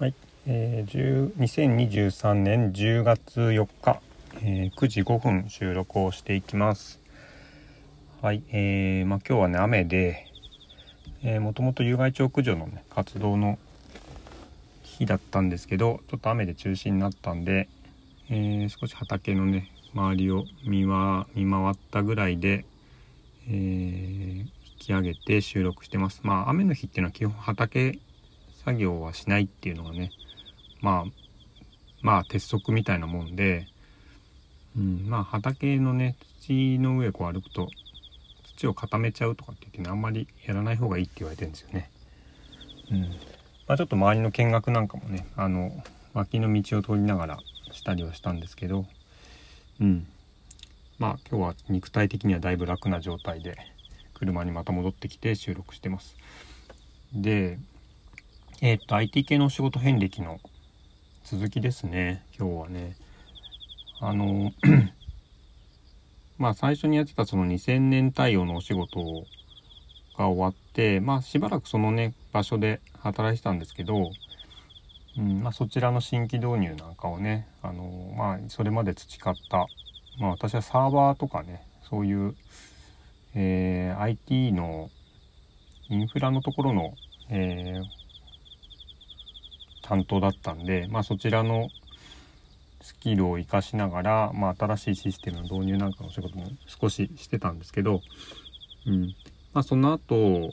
はい、えー、2023年10月4日、えー、9時5分収録をしていきます。はい、えー、まあ今日はね雨で、えー、もともと有害鳥駆除のね活動の日だったんですけど、ちょっと雨で中止になったんで、えー、少し畑のね周りを見は見回ったぐらいで、えー、引き上げて収録してます。まあ雨の日っていうのは基本畑作業はしないっていうのがねまあまあ鉄則みたいなもんで、うん、まあ畑のね土の上こう歩くと土を固めちゃうとかって言ってねあんまりやらない方がいいって言われてるんですよね。うんまあ、ちょっと周りの見学なんかもねあの脇の道を通りながらしたりはしたんですけどうんまあ今日は肉体的にはだいぶ楽な状態で車にまた戻ってきて収録してます。でえっ、と、IT 系の仕事遍歴の続きですね、今日はね。あの、まあ最初にやってたその2000年対応のお仕事が終わって、まあしばらくそのね、場所で働いてたんですけど、うんまあ、そちらの新規導入なんかをね、あのまあそれまで培った、まあ私はサーバーとかね、そういう、えー、IT のインフラのところの、えー、担当だったんで、まあ、そちらのスキルを活かしながら、まあ、新しいシステムの導入なんかの仕事も少ししてたんですけど、うん。まあ、その後、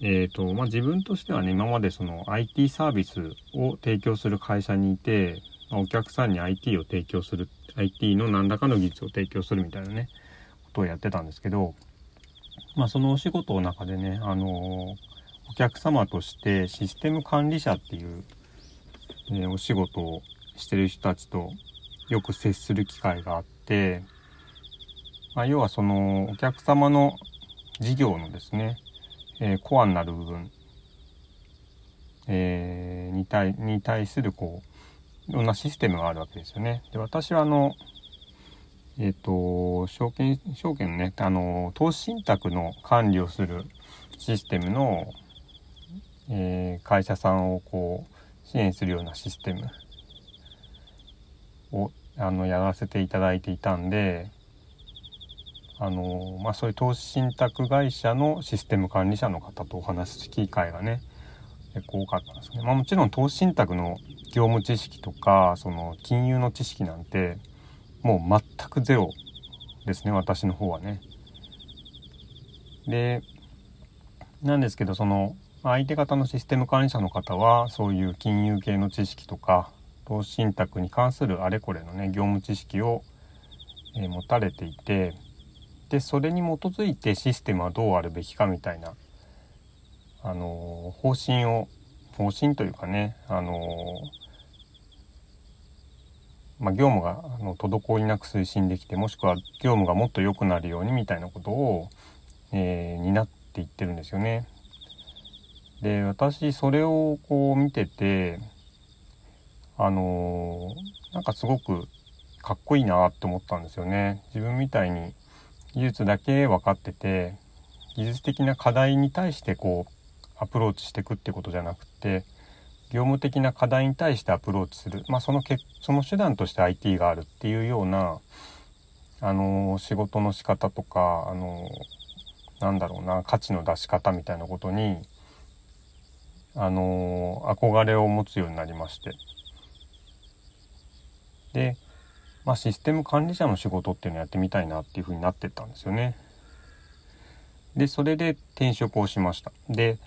えーとまあ、自分としてはね今までその IT サービスを提供する会社にいて、まあ、お客さんに IT を提供する IT の何らかの技術を提供するみたいなねことをやってたんですけど、まあ、そのお仕事の中でね、あのーお客様としてシステム管理者っていう、えお仕事をしてる人たちとよく接する機会があって、まあ、要はそのお客様の事業のですね、え、コアになる部分、えー、に対に対するこういろんなシステムがあるわけですよね。で私はあのえっ、と証券証券のねあの投資信託の管理をするシステムのえー、会社さんをこう支援するようなシステムをあのやらせていただいていたんであの、まあ、そういう投資信託会社のシステム管理者の方とお話す機会がね結構多かったんですね。まあ、もちろん投資信託の業務知識とかその金融の知識なんてもう全くゼロですね私の方はね。でなんですけどその相手方のシステム管理者の方はそういう金融系の知識とか投資信託に関するあれこれのね業務知識を、え、持たれていてでそれに基づいてシステムはどうあるべきかみたいな、あの、方針を方針というかね、あの、まあ、業務があの滞りなく推進できてもしくは業務がもっと良くなるようにみたいなことを、えー、担っていってるんですよね。で私それをこう見ててあのー、なんかすごくかっこいいなって思ったんですよね。自分みたいに技術だけ分かってて技術的な課題に対してこうアプローチしていくってことじゃなくて業務的な課題に対してアプローチする、まあ、そのけその手段として IT があるっていうような、あのー、仕事の仕方とか、あのー、なんだろうな価値の出し方みたいなことにあの憧れを持つようになりましてで、まあ、システム管理者の仕事っていうのをやってみたいなっていうふうになってったんですよね。でそれで転職をしました。で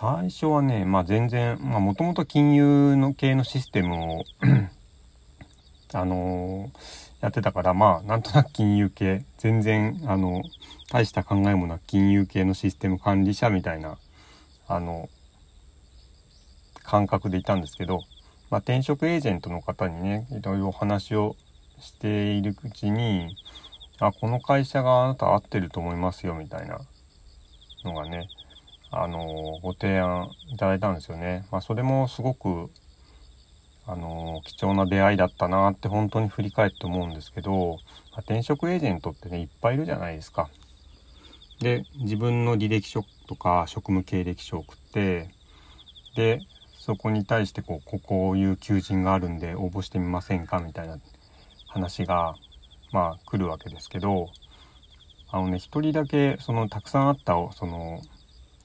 最初はね、まあ、全然もともと金融の系のシステムを あのー、やってたからまあなんとなく金融系全然あの大した考えもなく金融系のシステム管理者みたいなあの感覚でいたんですけど、まあ、転職エージェントの方にねいろいろお話をしているうちにあこの会社があなた合ってると思いますよみたいなのがねあのご提案いただいたんですよね。まあ、それもすごくあの貴重な出会いだったなって本当に振り返って思うんですけど、まあ、転職エージェントってねいっぱいいるじゃないですか。で自分の履歴書とか職務経歴書を送ってでそこに対してこうこういう求人があるんで応募してみませんかみたいな話がまあ来るわけですけどあのね一人だけそのたくさんあったその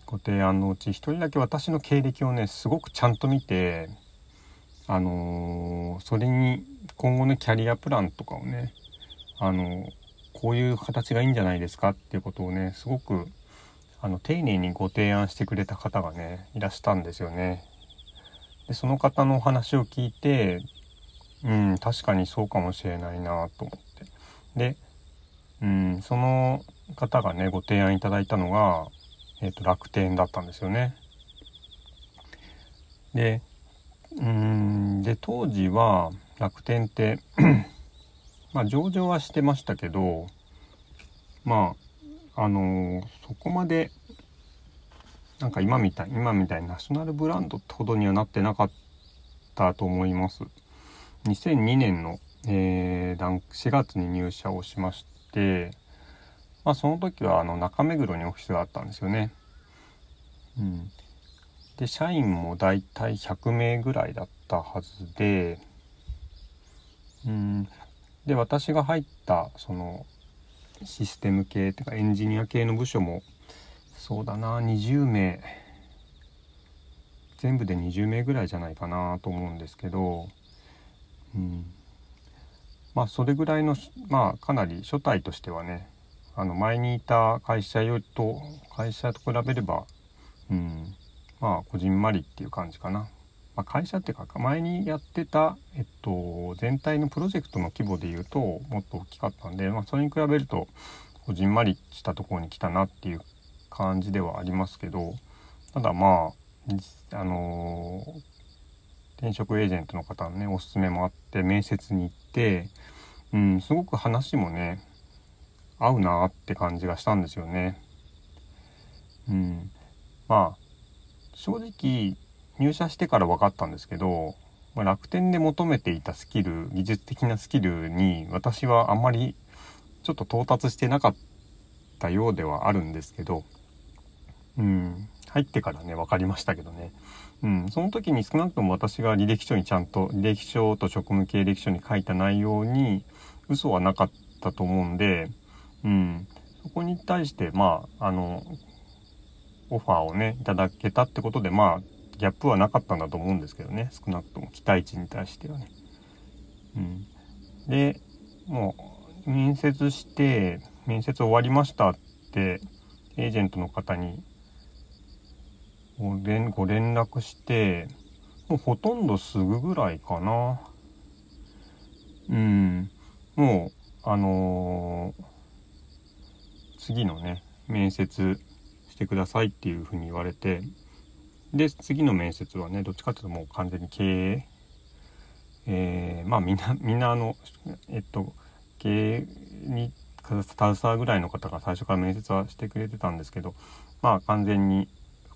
ご提案のうち一人だけ私の経歴をねすごくちゃんと見てあのー、それに今後のキャリアプランとかをねあのこういう形がいいんじゃないですかっていうことをねすごくあの丁寧にご提案してくれた方がねいらしたんですよね。でその方のお話を聞いてうん確かにそうかもしれないなと思ってでうんその方がねご提案いただいたのが、えーと、楽天だったんですよね。でうんで当時は楽天って まあ上場はしてましたけどまああのー、そこまでなんか今みたい今みたいにナショナルブランドってほどにはなってなかったと思います。2002年の、えー、4月に入社をしまして、まあ、その時はあの中目黒にオフィスがあったんですよね。うん、で社員もだいたい100名ぐらいだったはずで、うん、で私が入ったそのシステム系っていうかエンジニア系の部署もそうだな20名。全部で20名ぐらいじゃないかなと思うんですけど、うん、まあそれぐらいのまあかなり初代としてはねあの前にいた会社よと会社と比べれば、うん、まあこじんまりっていう感じかな。まあ、会社っていうか前にやってた、えっと、全体のプロジェクトの規模でいうともっと大きかったんで、まあ、それに比べるとこじんまりしたところに来たなっていう感じではありますけどただまああのー、転職エージェントの方のねおすすめもあって面接に行って、うん、すごく話もね合うなって感じがしたんですよね。うん、まあ正直入社してから分かったんですけど、まあ、楽天で求めていたスキル技術的なスキルに私はあんまりちょっと到達してなかったようではあるんですけど、うん、入ってからね分かりましたけどね、うん、その時に少なくとも私が履歴書にちゃんと履歴書と職務経歴書に書いた内容に嘘はなかったと思うんで、うん、そこに対してまああのオファーをねいただけたってことでまあギャップはなかったんだと思うんですけどね。少なくとも期待値に対してはね。うん、でもう面接して面接終わりましたってエージェントの方に連ご連絡してもうほとんどすぐぐらいかな。うん、もうあのー、次のね面接してくださいっていうふうに言われてで次の面接はねどっちかっていうともう完全に経営えー、まあみんなみんなあのえっと経営に携わるぐらいの方が最初から面接はしてくれてたんですけどまあ完全に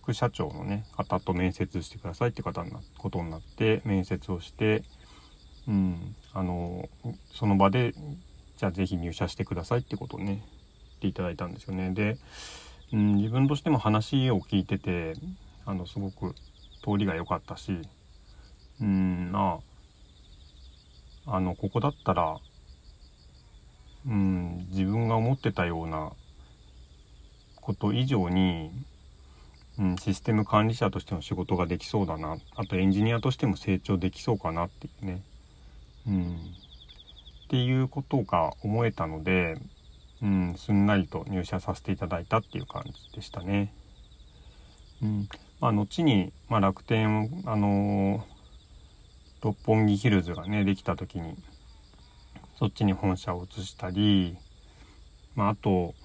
副社長のね方と面接してくださいって方なことになって面接をして、うん、あのその場でじゃあ是非入社してくださいってことをね言っていただいたんですよね。で、うん、自分としても話を聞いててあのすごく通りが良かったしうんまああのここだったらうん自分が思ってたようなこと以上に、うん、システム管理者としての仕事ができそうだな。あとエンジニアとしても成長できそうかなっていうね、うん、っていうことが思えたので、うん、すんなりと入社させていただいたっていう感じでしたね。うん。まあ、後に、まあ、楽天、あのー、六本木ヒルズがねできた時にそっちに本社を移したり、まあ、あと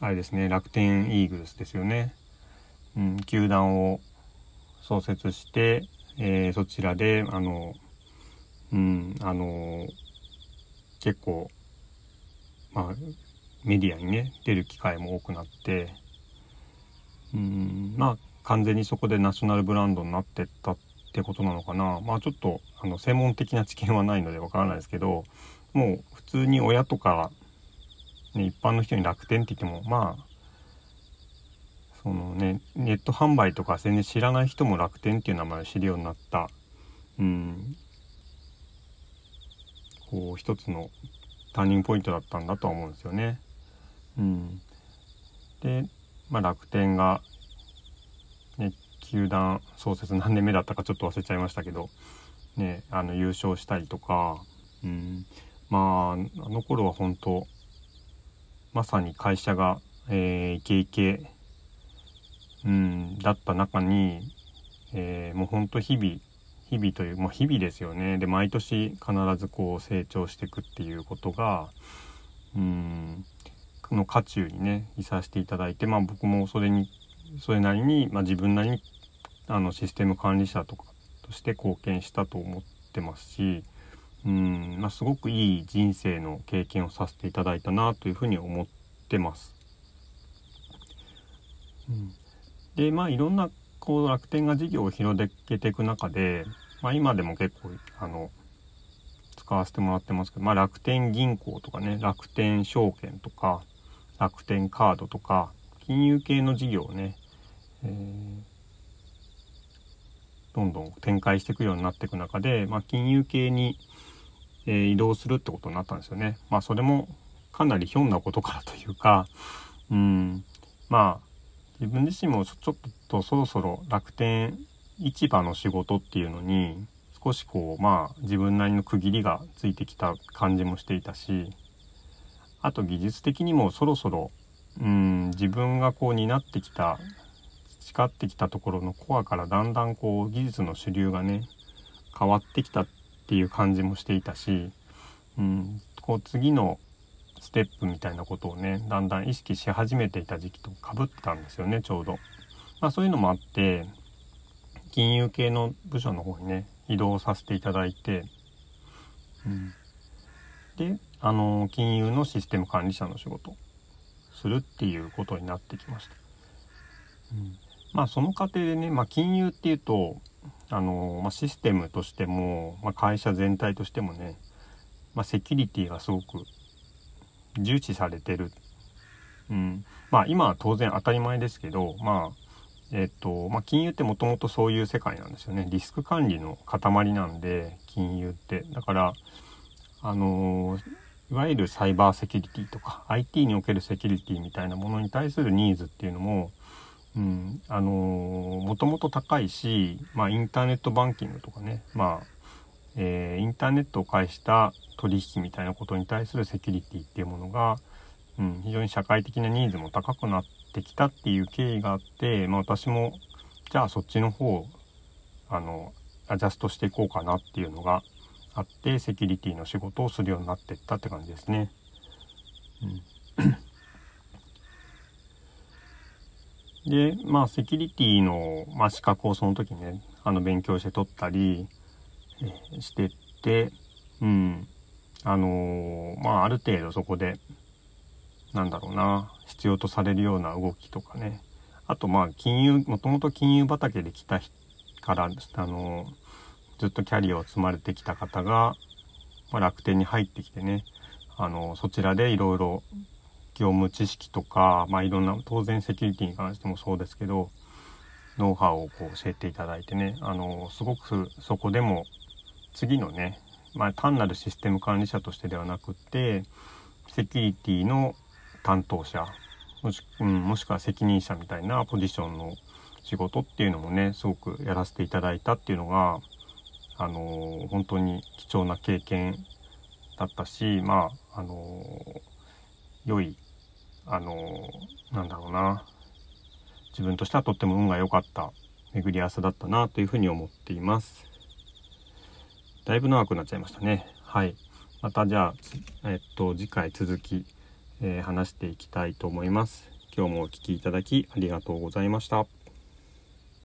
あれですね楽天イーグルスですよね、うん、球団を創設して、えー、そちらであのうんあの結構まあメディアにね出る機会も多くなってうんまあ完全にそこでナショナルブランドになってったってことなのかな。まあちょっとあの専門的な知見はないのでわからないですけどもう普通に親とか、ね、一般の人に楽天って言ってもまあそのねネット販売とか全然知らない人も楽天っていう名前を知るようになった。うん。こう一つのターニングポイントだったんだとは思うんですよね。うん、で、まあ、楽天が、ね、球団創設何年目だったかちょっと忘れちゃいましたけど、ね、あの優勝したりとか、うん、まああの頃は本当まさに会社が、えー、イケイケ、うん、だった中に、えー、もう本当日々日々という、もう日々ですよねで毎年必ずこう成長していくっていうことがうんの渦中にねいさせていただいてまあ僕もそれにそれなりに、まあ、自分なりにあのシステム管理者とかとして貢献したと思ってますしうん、まあ、すごくいい人生の経験をさせていただいたなというふうに思ってます。うん、でまあいろんなこう楽天が事業を広げていく中で、まあ、今でも結構あの使わせてもらってますけど、まあ、楽天銀行とかね楽天証券とか楽天カードとか金融系の事業をね、えー、どんどん展開していくようになっていく中で、まあ、金融系に、えー、移動するってことになったんですよね。まあ、それもかなりひょんなことからというか、うん、まあ自分自身もちょっとそろそろ楽天市場の仕事っていうのに少しこうまあ自分なりの区切りがついてきた感じもしていたしあと技術的にもそろそろうん自分がこう担ってきた培ってきたところのコアからだんだんこう技術の主流がね変わってきたっていう感じもしていたし、うん、こう次のステップみたいなことをねだんだん意識し始めていた時期とかぶってたんですよねちょうど。まあ、そういうのもあって金融系の部署の方にね移動させていただいて、うん、であの金融のシステム管理者の仕事するっていうことになってきました。うん、まあその過程でね、まあ、金融っていうとあの、まあ、システムとしても、まあ、会社全体としてもね、ま、セキュリティがすごく重視されてる。うん。まあ今は当然当たり前ですけど、まあ、えっと、まあ金融ってもともとそういう世界なんですよね。リスク管理の塊なんで、金融って。だから、あのいわゆるサイバーセキュリティとか IT におけるセキュリティみたいなものに対するニーズっていうのも、うん、あのもともと高いし、まあ、インターネットバンキングとかね、まあ、えー、インターネットを介した取引みたいなことに対するセキュリティっていうものが、うん、非常に社会的なニーズも高くなってきたっていう経緯があって、まあ、私もじゃあそっちの方あのアジャストしていこうかなっていうのがあってセキュリティの仕事をするようになっていったって感じですね。うん、でまあセキュリティの、まあ、資格をその時ねあの勉強して取ったり、してって、うん、あのー、まあある程度そこでなんだろうな必要とされるような動きとかね。あとまあ金融もともと金融畑で来たからあのー、ずっとキャリアを積まれてきた方が、まあ、楽天に入ってきてね。あのそちらでいろいろ業務知識とか、まあ、いろんな当然セキュリティに関してもそうですけどノウハウをこう教えていただいてね。あのすごくそこでも次のねまあ、単なるシステム管理者としてではなくてセキュリティの担当者もし,、うん、もしくは責任者みたいなポジションの仕事っていうのもねすごくやらせていただいたっていうのがあのー、本当に貴重な経験だったしまああのー、良いあのー、なんだろうな自分としてはとっても運が良かった巡り合わせだったなというふうに思っています。だいぶ長くなっちゃいましたね。はい。またじゃあ、えっと、次回続き、えー、話していきたいと思います。今日もお聴きいただきありがとうございました。